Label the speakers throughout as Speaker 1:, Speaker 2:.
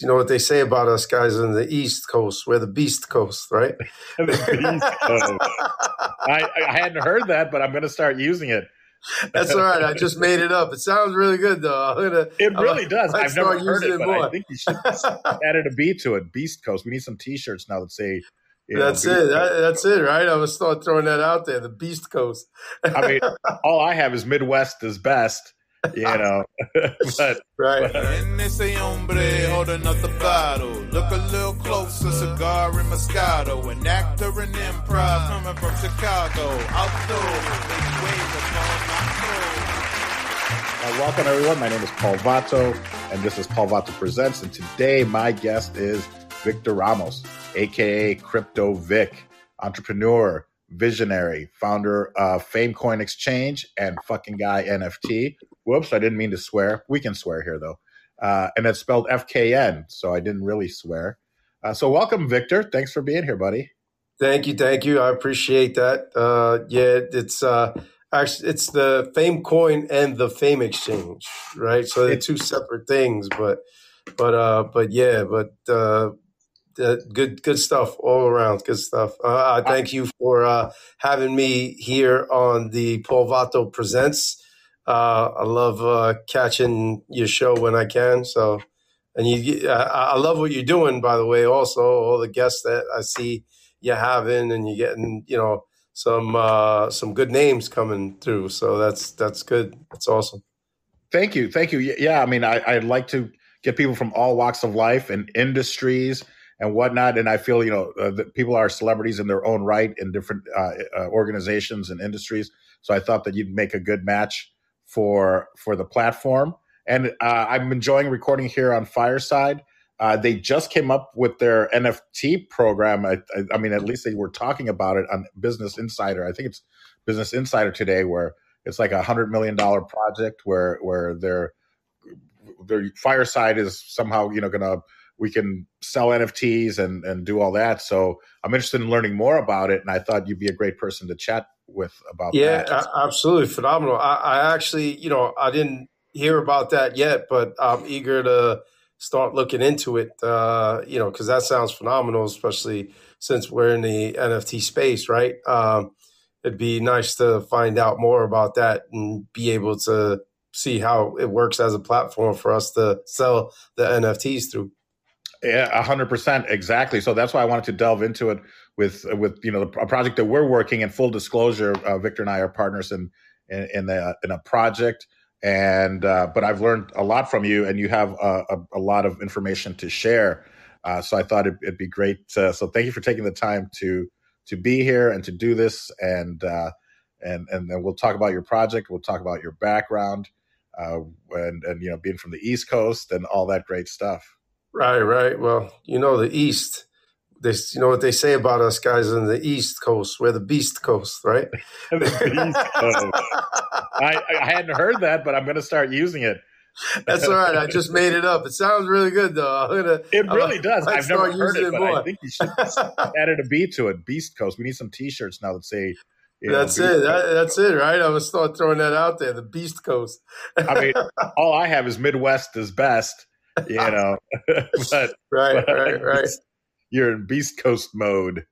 Speaker 1: you know what they say about us guys in the East Coast? We're the Beast Coast, right? the Beast
Speaker 2: Coast. I, I hadn't heard that, but I'm going to start using it.
Speaker 1: That's all right. I just made it up. It sounds really good, though.
Speaker 2: Gonna, it really I'm, does. I've never heard it, it but more. I think you should added a B to it. Beast Coast. We need some T-shirts now that say.
Speaker 1: that's know, it. That, that's it, right? I'm gonna start throwing that out there. The Beast Coast.
Speaker 2: I mean, all I have is Midwest is best you know. but
Speaker 1: right.
Speaker 3: And this a hombre holding up the bottle. Look a little closer, cigar and Moscato. An actor in improv coming from Chicago. Outdoors,
Speaker 2: uh, welcome everyone. My name is Paul Vato, and this is Paul Vato Presents. And today my guest is Victor Ramos, aka Crypto Vic, entrepreneur, visionary, founder of Fame Coin Exchange and fucking guy NFT. Whoops, I didn't mean to swear. We can swear here though. Uh, and it's spelled FKN, so I didn't really swear. Uh, so welcome, Victor. Thanks for being here, buddy.
Speaker 1: Thank you, thank you. I appreciate that. Uh, yeah, it's uh, actually it's the Fame Coin and the Fame Exchange, right? So they're two separate things, but but uh, but yeah, but uh, good good stuff all around. Good stuff. Uh, I thank you for uh, having me here on the Paul Vato Presents. Uh, I love uh, catching your show when I can. So, and you, I, I love what you're doing. By the way, also all the guests that I see you having, and you're getting, you know, some uh, some good names coming through. So that's that's good. That's awesome.
Speaker 2: Thank you, thank you. Yeah, I mean, I, I'd like to get people from all walks of life and industries and whatnot. And I feel you know uh, that people are celebrities in their own right in different uh, uh, organizations and industries. So I thought that you'd make a good match for for the platform. And uh, I'm enjoying recording here on Fireside. Uh, they just came up with their NFT program. I, I, I, mean, at least they were talking about it on Business Insider. I think it's Business Insider today, where it's like a hundred million dollar project where where their their Fireside is somehow you know going to we can sell NFTs and and do all that. So I'm interested in learning more about it, and I thought you'd be a great person to chat with about
Speaker 1: yeah,
Speaker 2: that.
Speaker 1: absolutely phenomenal. I, I, actually, you know, I didn't hear about that yet, but I'm eager to start looking into it. Uh, you know, because that sounds phenomenal, especially since we're in the NFT space, right? Um, it'd be nice to find out more about that and be able to see how it works as a platform for us to sell the NFTs through.
Speaker 2: Yeah, hundred percent, exactly. So that's why I wanted to delve into it with with you know a project that we're working. In full disclosure, uh, Victor and I are partners in in in, the, in a project, and uh, but I've learned a lot from you, and you have a, a, a lot of information to share. Uh, so I thought it'd, it'd be great. To, so thank you for taking the time to to be here and to do this, and uh, and and then we'll talk about your project. We'll talk about your background, uh, and and you know being from the East Coast and all that great stuff.
Speaker 1: Right, right. Well, you know the East. They, you know what they say about us guys in the East Coast. We're the Beast Coast, right? the Beast
Speaker 2: Coast. I, I hadn't heard that, but I'm going to start using it.
Speaker 1: That's all right. I just made it up. It sounds really good, though. I'm gonna,
Speaker 2: it really I'm, does. I've never heard it, it but more. I think you should added a B to it. Beast Coast. We need some T-shirts now that say.
Speaker 1: that's know, it. That, that's it, right? I'm gonna start throwing that out there. The Beast Coast.
Speaker 2: I mean, all I have is Midwest is best you know.
Speaker 1: but right, but right, right.
Speaker 2: You're in Beast Coast mode.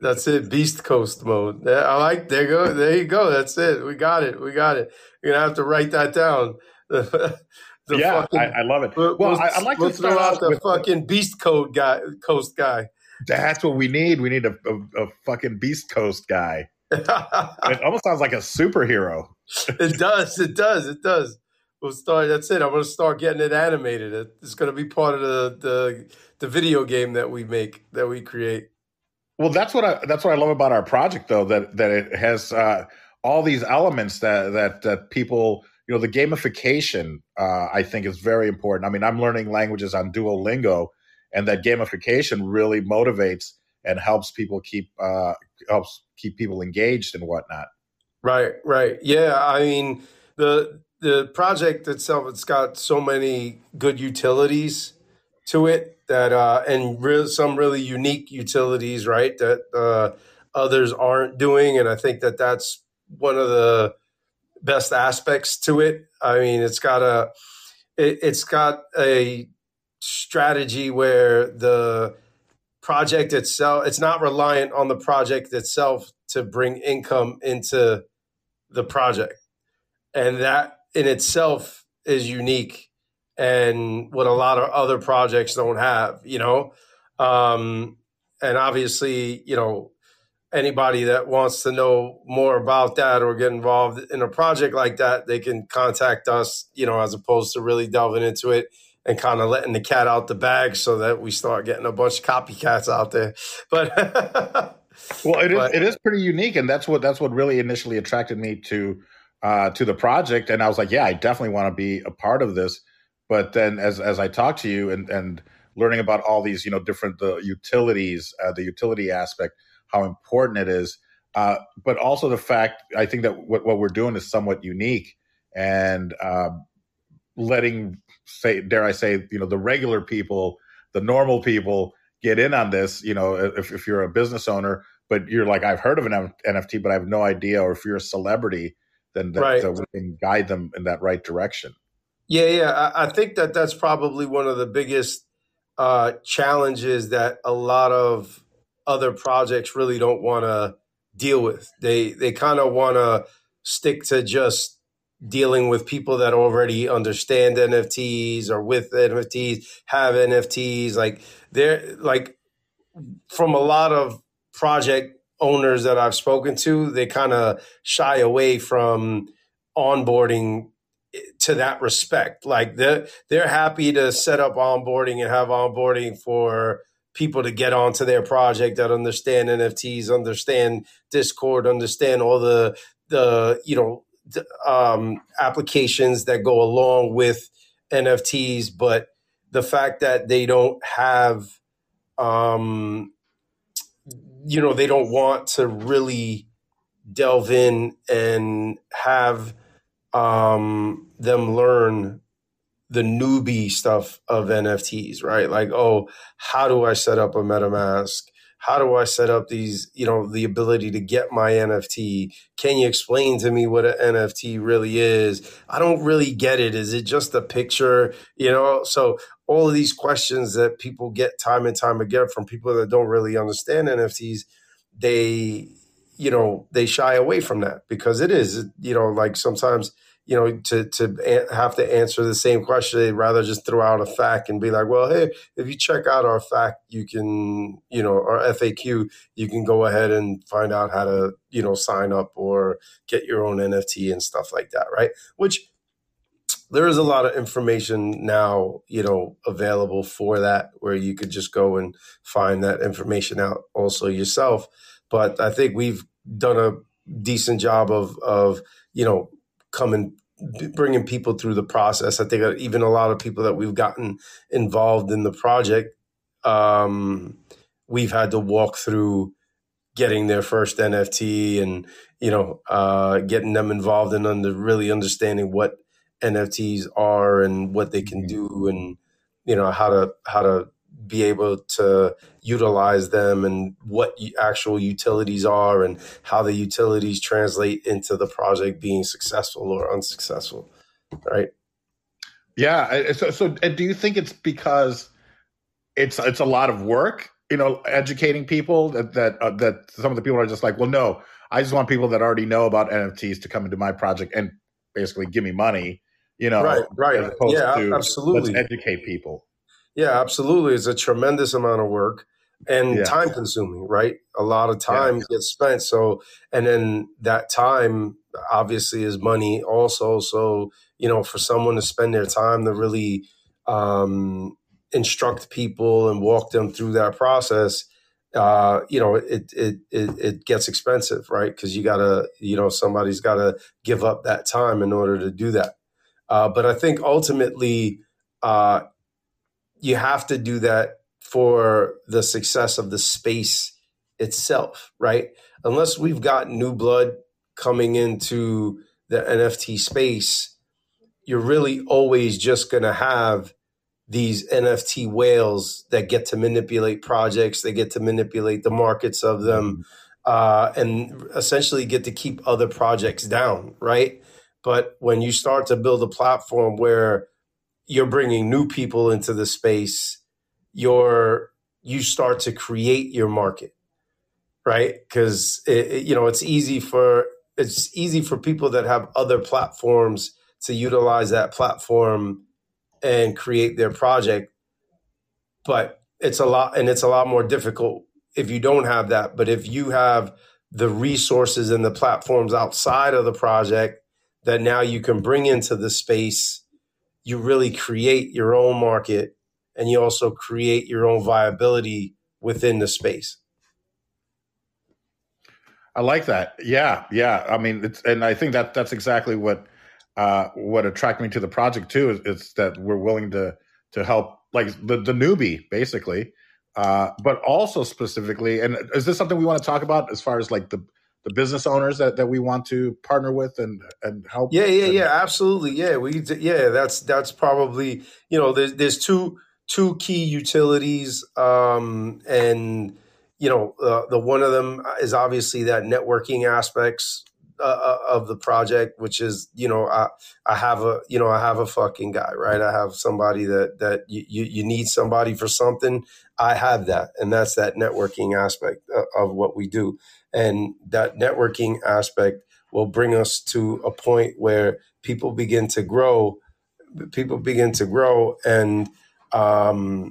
Speaker 1: That's it, Beast Coast mode. I like. There you go. There you go. That's it. We got it. We got it. You're gonna have to write that down.
Speaker 2: yeah, fucking, I, I, love it. Well, we'll I, would like we'll to throw out
Speaker 1: the fucking Beast Code guy, Coast guy.
Speaker 2: That's what we need. We need a, a, a fucking Beast Coast guy. it almost sounds like a superhero.
Speaker 1: it does. It does. It does we'll start. That's it. I'm going to start getting it animated. It's going to be part of the, the the video game that we make that we create.
Speaker 2: Well, that's what I that's what I love about our project, though that that it has uh, all these elements that that that people you know the gamification uh, I think is very important. I mean, I'm learning languages on Duolingo, and that gamification really motivates and helps people keep uh, helps keep people engaged and whatnot.
Speaker 1: Right, right. Yeah, I mean the the project itself it's got so many good utilities to it that uh, and re- some really unique utilities right that uh, others aren't doing. And i think that that's one of the best aspects to it. I mean it's got a it, has got a strategy where the project itself it's not reliant on the project itself to bring income into the project. And that in itself is unique and what a lot of other projects don't have you know? Um, and obviously you know anybody that wants to know more about that or get involved in a project like that they can contact us you know as opposed to really delving into it and kind of letting the cat out the bag so that we start getting a bunch of copycats out there. But
Speaker 2: well it is, but, it is pretty unique and that's what that's what really initially attracted me to uh, to the project, and I was like, yeah, I definitely want to be a part of this. But then, as as I talked to you and and learning about all these, you know, different the utilities, uh, the utility aspect, how important it is, uh, but also the fact I think that what, what we're doing is somewhat unique and um, letting say, dare I say, you know, the regular people, the normal people get in on this. You know, if if you're a business owner, but you're like, I've heard of an NFT, but I have no idea, or if you're a celebrity then that, right. we can guide them in that right direction.
Speaker 1: Yeah, yeah. I, I think that that's probably one of the biggest uh, challenges that a lot of other projects really don't want to deal with. They they kind of want to stick to just dealing with people that already understand NFTs or with NFTs have NFTs. Like they're like from a lot of project owners that I've spoken to, they kind of shy away from onboarding to that respect. Like they're they're happy to set up onboarding and have onboarding for people to get onto their project that understand NFTs, understand Discord, understand all the the you know um, applications that go along with NFTs, but the fact that they don't have um, you know, they don't want to really delve in and have um, them learn the newbie stuff of NFTs, right? Like, oh, how do I set up a MetaMask? How do I set up these, you know, the ability to get my NFT? Can you explain to me what an NFT really is? I don't really get it. Is it just a picture? You know, so all of these questions that people get time and time again from people that don't really understand NFTs, they, you know, they shy away from that because it is, you know, like sometimes, you know, to to have to answer the same question, they'd rather just throw out a fact and be like, well, hey, if you check out our fact, you can, you know, our FAQ, you can go ahead and find out how to, you know, sign up or get your own NFT and stuff like that, right? Which there is a lot of information now, you know, available for that where you could just go and find that information out also yourself. But I think we've done a decent job of of you know coming bringing people through the process. I think even a lot of people that we've gotten involved in the project, um, we've had to walk through getting their first NFT and you know uh, getting them involved in under really understanding what NFTs are and what they can mm-hmm. do and you know how to how to be able to utilize them and what actual utilities are and how the utilities translate into the project being successful or unsuccessful right
Speaker 2: yeah so so do you think it's because it's it's a lot of work you know educating people that that uh, that some of the people are just like well no i just want people that already know about nfts to come into my project and basically give me money you know,
Speaker 1: right, right, yeah, to, absolutely.
Speaker 2: educate people.
Speaker 1: Yeah, absolutely. It's a tremendous amount of work and yeah. time consuming, right? A lot of time yeah. gets spent. So, and then that time obviously is money also. So, you know, for someone to spend their time to really um, instruct people and walk them through that process, uh, you know, it, it, it, it gets expensive, right? Because you gotta, you know, somebody's gotta give up that time in order to do that. Uh, but I think ultimately, uh, you have to do that for the success of the space itself, right? Unless we've got new blood coming into the NFT space, you're really always just going to have these NFT whales that get to manipulate projects, they get to manipulate the markets of them, uh, and essentially get to keep other projects down, right? But when you start to build a platform where you're bringing new people into the space you're you start to create your market right? Because you know it's easy for it's easy for people that have other platforms to utilize that platform and create their project but it's a lot and it's a lot more difficult if you don't have that. But if you have the resources and the platforms outside of the project that now you can bring into the space you really create your own market and you also create your own viability within the space
Speaker 2: I like that. Yeah, yeah. I mean, it's, and I think that that's exactly what uh, what attracted me to the project too. Is, is that we're willing to to help, like the the newbie, basically, uh, but also specifically. And is this something we want to talk about as far as like the the business owners that, that we want to partner with and and help?
Speaker 1: Yeah, yeah,
Speaker 2: and,
Speaker 1: yeah. Absolutely. Yeah, we yeah. That's that's probably you know there's there's two two key utilities um, and you know, uh, the one of them is obviously that networking aspects uh, uh, of the project, which is, you know, I, I have a, you know, I have a fucking guy, right? I have somebody that, that you, you, you need somebody for something. I have that. And that's that networking aspect of, of what we do. And that networking aspect will bring us to a point where people begin to grow, people begin to grow and, um,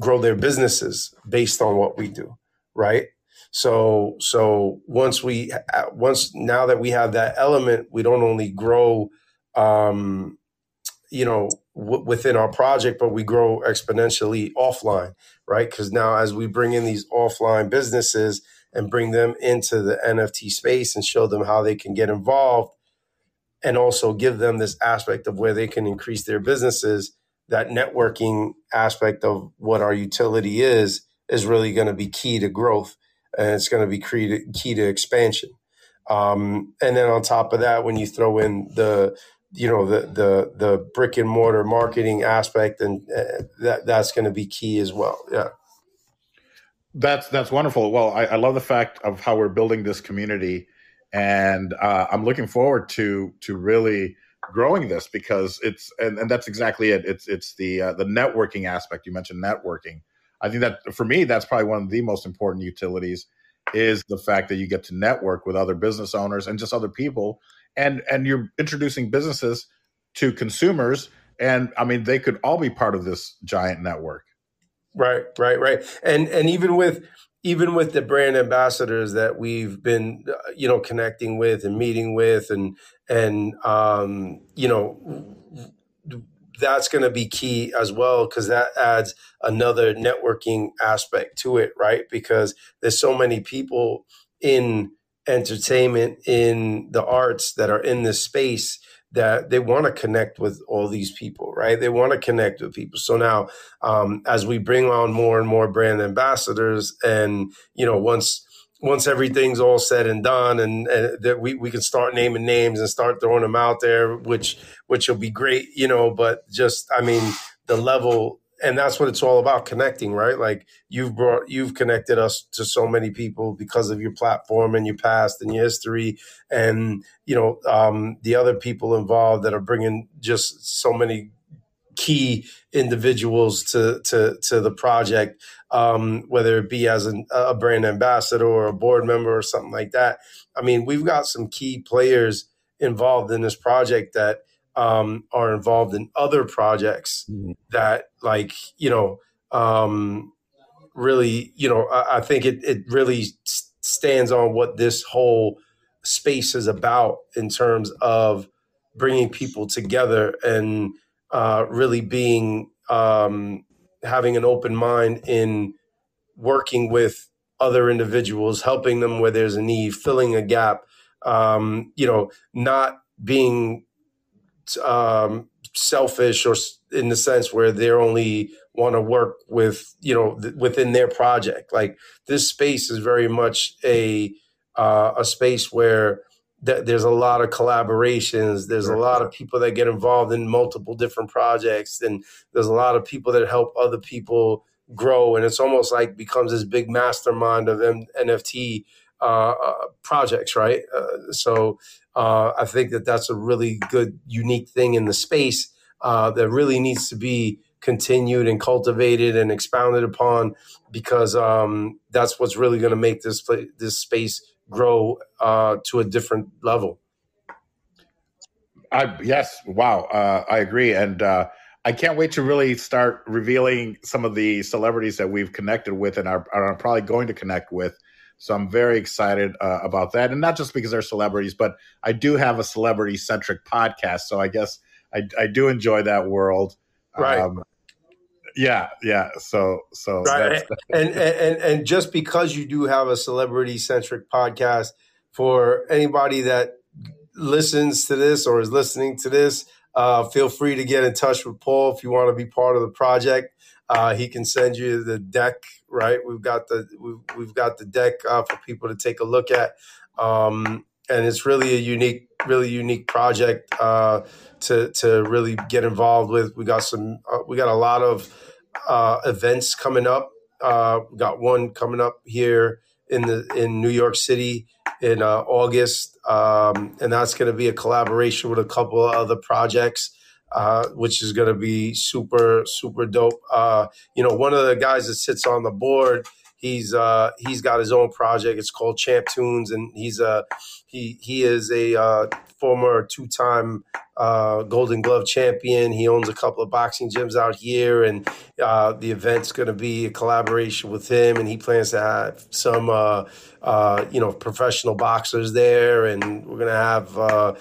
Speaker 1: grow their businesses based on what we do, right? So so once we once now that we have that element, we don't only grow, um, you know, w- within our project, but we grow exponentially offline, right? Because now as we bring in these offline businesses and bring them into the NFT space and show them how they can get involved, and also give them this aspect of where they can increase their businesses that networking aspect of what our utility is is really going to be key to growth and it's going to be key to, expansion. Um, and then on top of that when you throw in the you know the the the brick and mortar marketing aspect and uh, that that's going to be key as well. Yeah
Speaker 2: that's that's wonderful well I, I, love the fact of how we're building this community and uh, i'm looking forward to to really growing this because it's and, and that's exactly it. It's it's the uh, the networking aspect. You mentioned networking. I think that for me, that's probably one of the most important utilities is the fact that you get to network with other business owners and just other people, and and you're introducing businesses to consumers, and I mean they could all be part of this giant network.
Speaker 1: Right, right, right, and and even with even with the brand ambassadors that we've been uh, you know connecting with and meeting with and and um, you know that's going to be key as well because that adds another networking aspect to it right? Because there's so many people in entertainment in the arts that are in this space that they want to connect with all these people, right? They want to connect with people. So now, um, as we bring on more and more brand ambassadors, and you know, once once everything's all said and done, and, and that we we can start naming names and start throwing them out there, which which will be great, you know. But just, I mean, the level and that's what it's all about connecting right? Like you've brought you've connected us to so many people because of your platform and your past and your history. And you know um, the other people involved that are bringing just so many key individuals to to to the project um, whether it be as an, a brand ambassador or a board member or something like that. I mean we've got some key players involved in this project that um, are involved in other projects mm-hmm. that like you know um, really you know I, I think it, it really stands on what this whole space is about in terms of bringing people together and uh, really being um, having an open mind in working with other individuals helping them where there's a need filling a gap um, you know not being um, selfish or in the sense where they're only want to work with you know th- within their project. Like this space is very much a uh, a space where th- there's a lot of collaborations there's a lot of people that get involved in multiple different projects and there's a lot of people that help other people grow and it's almost like becomes this big mastermind of M- nft uh, uh, projects right uh, so uh, I think that that's a really good, unique thing in the space. uh, that really needs to be continued and cultivated and expounded upon because um, that's what's really going to make this play, this space grow uh, to a different level.
Speaker 2: I, yes, wow, uh, I agree, and uh, I can't wait to really start revealing some of the celebrities that we've connected with and are, are probably going to connect with. So I'm very excited uh, about that, and not just because they're celebrities, but I do have a celebrity centric podcast, so I guess I, I do enjoy that world.
Speaker 1: Right. Um,
Speaker 2: yeah, yeah. So, so
Speaker 1: right. and, and and just because you do have a celebrity centric podcast, for anybody that listens to this or is listening to this, uh, feel free to get in touch with Paul if you want to be part of the project. Uh, he can send you the deck. Right, we've got the we've, we've got the deck uh, for people to take a look at, um, and it's really a unique, really unique project uh, to to really get involved with. We got some, uh, we got a lot of uh, events coming up. Uh, we got one coming up here in the in New York City in uh, August, um, and that's going to be a collaboration with a couple of other projects. Uh, which is going to be super super dope. Uh, you know, one of the guys that sits on the board, he's uh, he's got his own project. It's called Champ Tunes, and he's a he he is a uh, former two time uh, Golden Glove champion. He owns a couple of boxing gyms out here, and uh, the event's going to be a collaboration with him. And he plans to have some, uh, uh you know, professional boxers there, and we're going to have,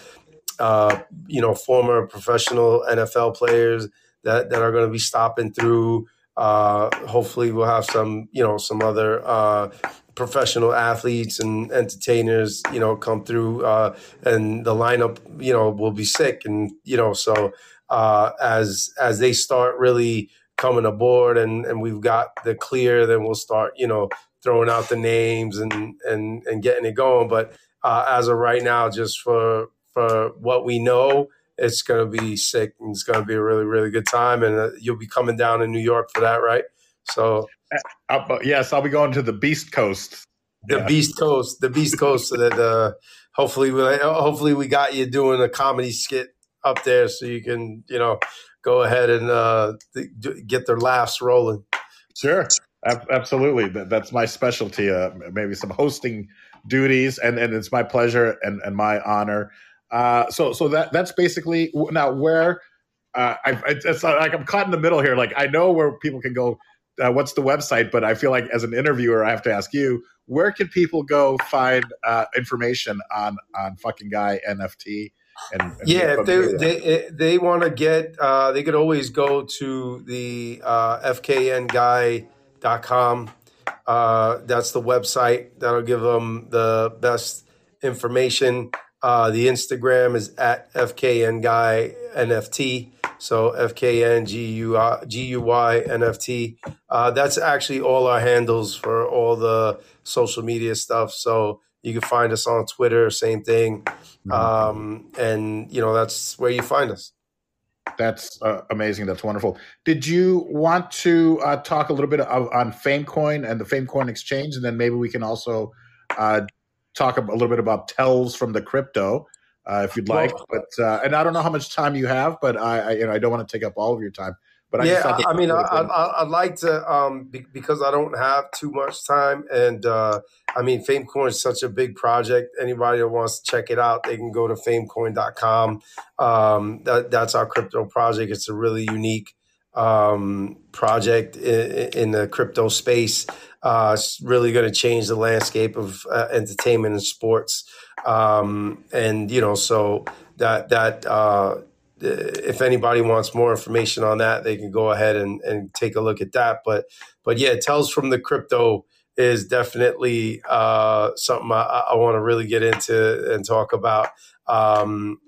Speaker 1: uh, uh, you know, former professional NFL players that that are going to be stopping through. hopefully, we'll have some, you know, some other professional athletes and entertainers, you know, come through, uh, and the lineup, you know, will be sick, and you know, so uh, as as they start really coming aboard, and and we've got the clear, then we'll start, you know, throwing out the names and and and getting it going. But uh, as of right now, just for for what we know. It's gonna be sick, and it's gonna be a really, really good time. And uh, you'll be coming down in New York for that, right? So
Speaker 2: uh, yes, I'll be going to the Beast Coast.
Speaker 1: The yeah. Beast Coast, the Beast Coast, so that uh, hopefully, we, hopefully, we got you doing a comedy skit up there, so you can, you know, go ahead and uh, get their laughs rolling.
Speaker 2: Sure, absolutely. That's my specialty. Uh, maybe some hosting duties, and and it's my pleasure and, and my honor. Uh, so so that that's basically now where uh, I, it's like I'm caught in the middle here. Like I know where people can go uh, what's the website, but I feel like as an interviewer, I have to ask you, where can people go find uh, information on on fucking guy NFT?
Speaker 1: And, and yeah, if they they, they want to get, uh, they could always go to the uh, fknguy.com. Uh, that's the website that'll give them the best information. Uh, the Instagram is at FKN Guy NFT. So FKN GUY NFT. Uh, that's actually all our handles for all the social media stuff. So you can find us on Twitter, same thing. Mm-hmm. Um, and, you know, that's where you find us.
Speaker 2: That's uh, amazing. That's wonderful. Did you want to uh, talk a little bit of, on FameCoin and the FameCoin exchange? And then maybe we can also uh, talk a little bit about tells from the crypto, uh, if you'd like. But uh, and I don't know how much time you have, but I, I, you know I don't want to take up all of your time. But
Speaker 1: I yeah, I mean, I, would like to um, be, because I don't have too much time, and uh, I mean, FameCoin is such a big project. Anybody that wants to check it out, they can go to FameCoin.com. Um, that, that's our crypto project. It's a really unique um, project in, in, the crypto space. Uh, it's really going to change the landscape of uh, entertainment and sports. Um, and you know, so that that uh, if anybody wants more information on that, they can go ahead and, and take a look at that. But but yeah, tells from the crypto is definitely uh, something I, I want to really get into and talk about. Um,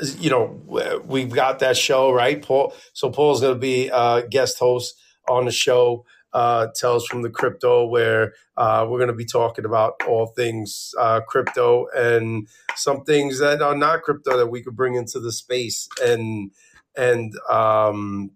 Speaker 1: you know, we've got that show, right? Paul. So Paul's going to be a guest host on the show. Uh, tells from the crypto, where uh, we're going to be talking about all things uh, crypto and some things that are not crypto that we could bring into the space and and um,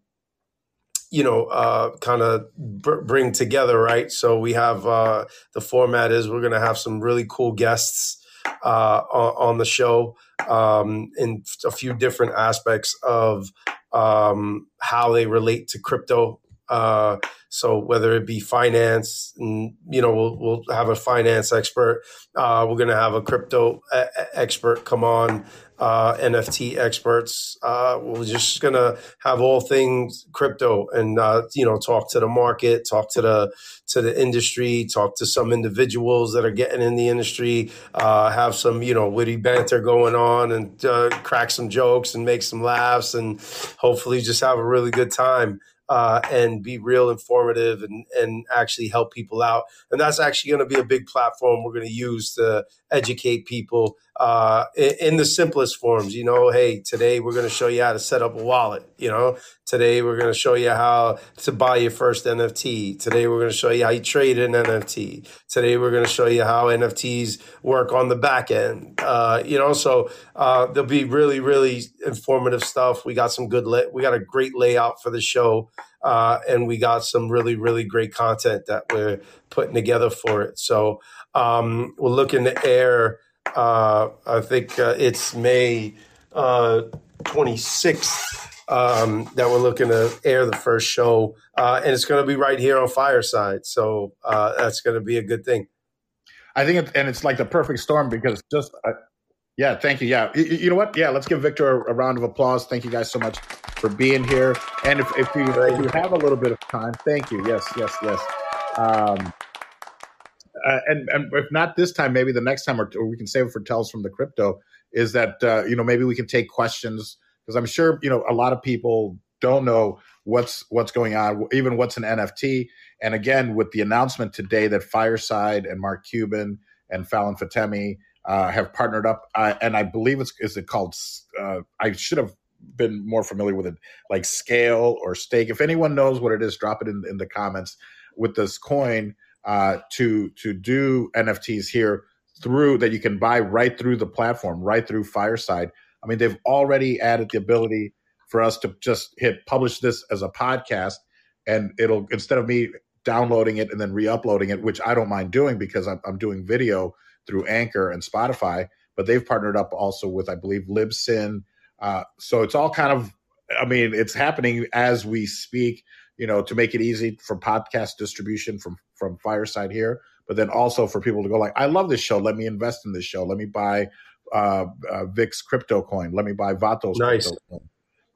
Speaker 1: you know uh, kind of br- bring together, right? So we have uh, the format is we're going to have some really cool guests uh, on, on, the show. Um, in a few different aspects of um, how they relate to crypto. Uh, so whether it be finance, and you know, we'll, we'll have a finance expert. Uh, we're going to have a crypto a- expert come on uh, NFT experts. Uh, we're just gonna have all things crypto and uh, you know talk to the market, talk to the to the industry, talk to some individuals that are getting in the industry, uh, have some you know witty banter going on, and uh, crack some jokes and make some laughs, and hopefully just have a really good time uh, and be real informative and, and actually help people out. And that's actually going to be a big platform we're going to use to educate people uh, in, the simplest forms. You know, hey, today we're going to show you how to set up a wallet. You know, today we're going to show you how to buy your first NFT. Today we're going to show you how you trade an NFT. Today we're going to show you how NFTs work on the back end. Uh, you know, so uh, there'll be really, really informative stuff. We got some good, la- we got a great layout for the show. Uh, and we got some really, really great content that we're putting together for it. So um, we're looking to air uh, I think uh, it's May uh, 26th um, that we're looking to air the first show, uh, and it's going to be right here on Fireside. So uh, that's going to be a good thing.
Speaker 2: I think, it, and it's like the perfect storm because just uh, yeah, thank you. Yeah, you, you, know what? Yeah, let's give Victor a, a, round of applause. Thank you guys so much for being here. And if, if you if you have a little bit of time, thank you. Yes, yes, yes. Um, uh, and, and if not this time, maybe the next time, or, or we can save it for tells from the crypto. Is that uh, you know maybe we can take questions because I'm sure you know a lot of people don't know what's what's going on, even what's an NFT. And again, with the announcement today that Fireside and Mark Cuban and Fallon Fatemi uh, have partnered up, uh, and I believe it's is it called? Uh, I should have been more familiar with it, like Scale or Stake. If anyone knows what it is, drop it in, in the comments. With this coin, uh, to to do NFTs here through that you can buy right through the platform, right through Fireside. I mean, they've already added the ability for us to just hit publish this as a podcast, and it'll instead of me downloading it and then re-uploading it, which I don't mind doing because I'm, I'm doing video through Anchor and Spotify. But they've partnered up also with, I believe, Libsyn. Uh, so it's all kind of, I mean, it's happening as we speak you know, to make it easy for podcast distribution from from Fireside here, but then also for people to go like, I love this show. Let me invest in this show. Let me buy uh, uh Vic's crypto coin. Let me buy Vatos
Speaker 1: nice.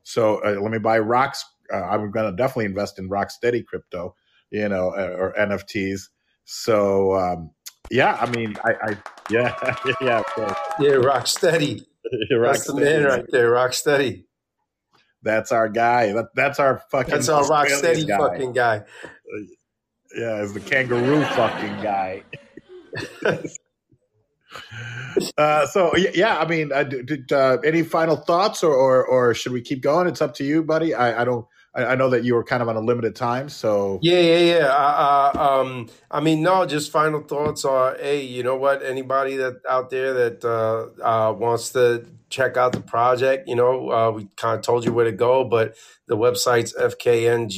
Speaker 2: So uh, let me buy Rocks. Uh, I'm going to definitely invest in Rocksteady crypto, you know, uh, or NFTs. So um, yeah, I mean, I, I yeah, yeah,
Speaker 1: yeah, Rocksteady. That's the man right there, Rocksteady.
Speaker 2: That's our guy. That, that's our fucking.
Speaker 1: That's our rock steady guy. fucking guy.
Speaker 2: Yeah, it's the kangaroo fucking guy. uh, so yeah, I mean, uh, did, uh, any final thoughts, or, or, or should we keep going? It's up to you, buddy. I, I don't. I, know that you were kind of on a limited time, so
Speaker 1: yeah, yeah, yeah. Uh, uh, um, I mean, no, just final thoughts are, hey, you know what? Anybody that out there that uh, uh wants to check out the project. You know, uh, we kind of told you where to go, but the website's fknguy.com.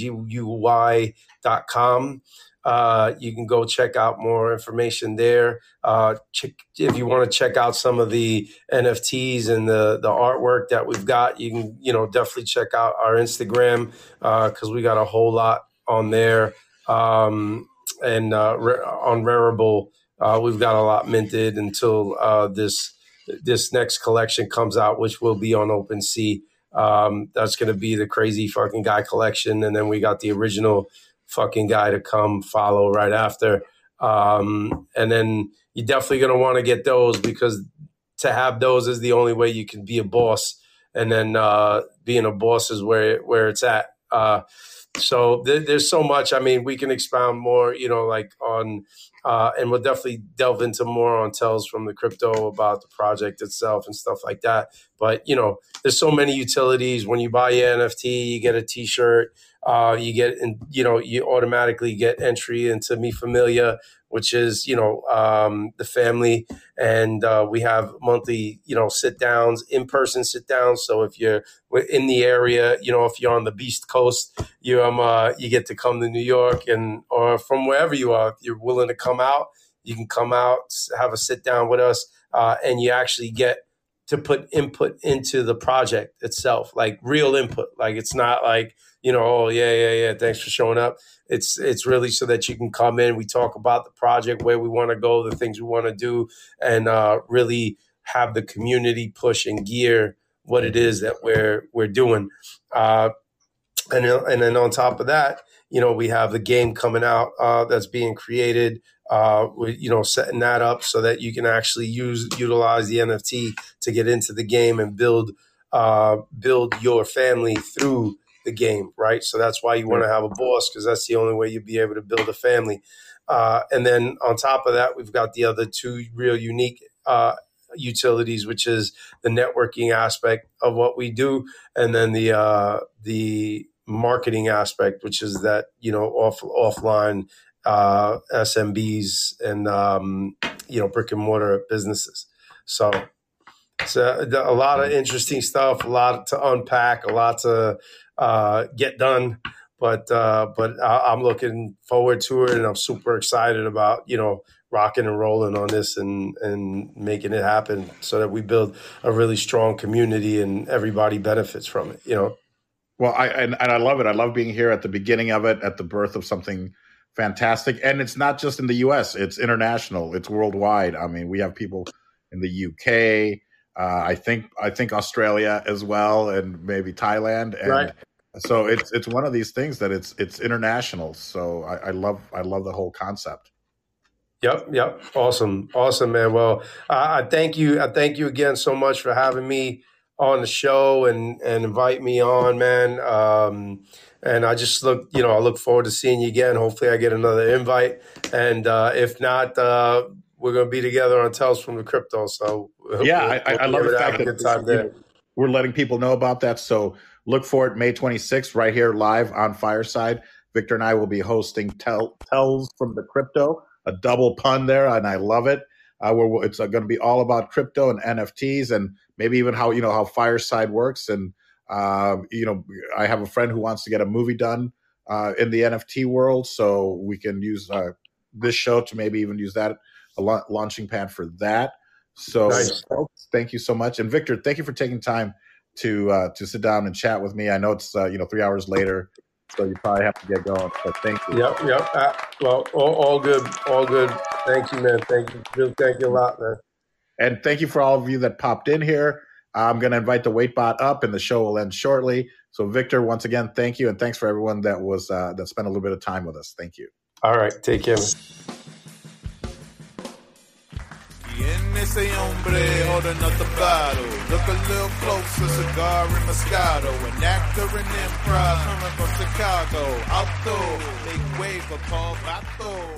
Speaker 1: Uh, you can go check out more information there. Uh, check, if you want to check out some of the NFTs and the the artwork that we've got, you can you know definitely check out our Instagram because uh, we got a whole lot on there. Um, and uh, on Rarible, uh, we've got a lot minted until uh, this this next collection comes out, which will be on OpenSea. Um, that's going to be the crazy fucking guy collection, and then we got the original fucking guy to come follow right after. Um, and then you're definitely going to want to get those because to have those is the only way you can be a boss. And then uh, being a boss is where where it's at. Uh, so th- there's so much. I mean, we can expound more, you know, like on uh, and we'll definitely delve into more on tells from the crypto about the project itself and stuff like that. But you know, there's so many utilities. When you buy your NFT, you get a T-shirt. Uh, you get, and you know, you automatically get entry into Mi Familia, which is you know um, the family, and uh, we have monthly you know sit downs, in person sit downs. So if you're in the area, you know if you're on the Beast Coast, you um uh, you get to come to New York, and or from wherever you are, if you're willing to come out, you can come out, have a sit down with us, uh, and you actually get to put input into the project itself, like real input. Like it's not like you know, oh yeah, yeah, yeah, thanks for showing up. It's it's really so that you can come in. We talk about the project, where we want to go, the things we want to do, and uh, really have the community push and gear what it is that we're we're doing. Uh, and and then on top of that, you know, we have the game coming out uh, that's being created. Uh, we, you know, setting that up so that you can actually use utilize the NFT to get into the game and build uh, build your family through the game, right? So that's why you want to have a boss because that's the only way you'll be able to build a family. Uh, and then on top of that, we've got the other two real unique uh, utilities, which is the networking aspect of what we do, and then the uh, the marketing aspect, which is that you know off offline uh, SMBs and um, you know brick and mortar businesses. So it's a, a, lot of interesting stuff, a lot to unpack, a lot to uh, get done. But uh, but I, I'm looking forward to it, and I'm super excited about you know rocking and rolling on this and and making it happen so that we build a really strong community and everybody benefits from it you know
Speaker 2: well i and, and i love it i love being here at the beginning of it at the birth of something fantastic and it's not just in the us it's international it's worldwide i mean we have people in the uk uh, i think i think australia as well and maybe thailand and right. so it's it's one of these things that it's it's international so I, I love i love the whole concept
Speaker 1: Yep, yep. Awesome, awesome, man. Well, I, I thank you. I thank you again so much for having me on the show and and invite me on, man. Um, and I just look, you know, I look forward to seeing you again. Hopefully, I get another invite, and uh, if not, uh, we're going to be together on Tales from the Crypto. So
Speaker 2: yeah, we'll, I, I, love the fact that time there. we're letting people know about that. So look for it May 26th right here live on Fireside. Victor and I will be hosting Tell, Tells from the Crypto a double pun there, and I love it. Uh, it's going to be all about crypto and NFTs, and maybe even how you know how Fireside works. And uh, you know, I have a friend who wants to get a movie done uh, in the NFT world, so we can use uh, this show to maybe even use that a la- launching pad for that. So, nice. folks, thank you so much, and Victor, thank you for taking time to uh, to sit down and chat with me. I know it's uh, you know three hours later so you probably have to get going. But thank you.
Speaker 1: Yep, yep. Uh, well, all, all, good, all good. Thank you, man. Thank you, Thank you a lot, man.
Speaker 2: And thank you for all of you that popped in here. I'm going to invite the Waitbot up, and the show will end shortly. So, Victor, once again, thank you, and thanks for everyone that was uh, that spent a little bit of time with us. Thank you.
Speaker 1: All right, take care.
Speaker 3: Ese hombre holding up the bottle. Look a little closer, cigar and Moscato. An actor in improv coming from Chicago. Auto, make way for Paul Vato.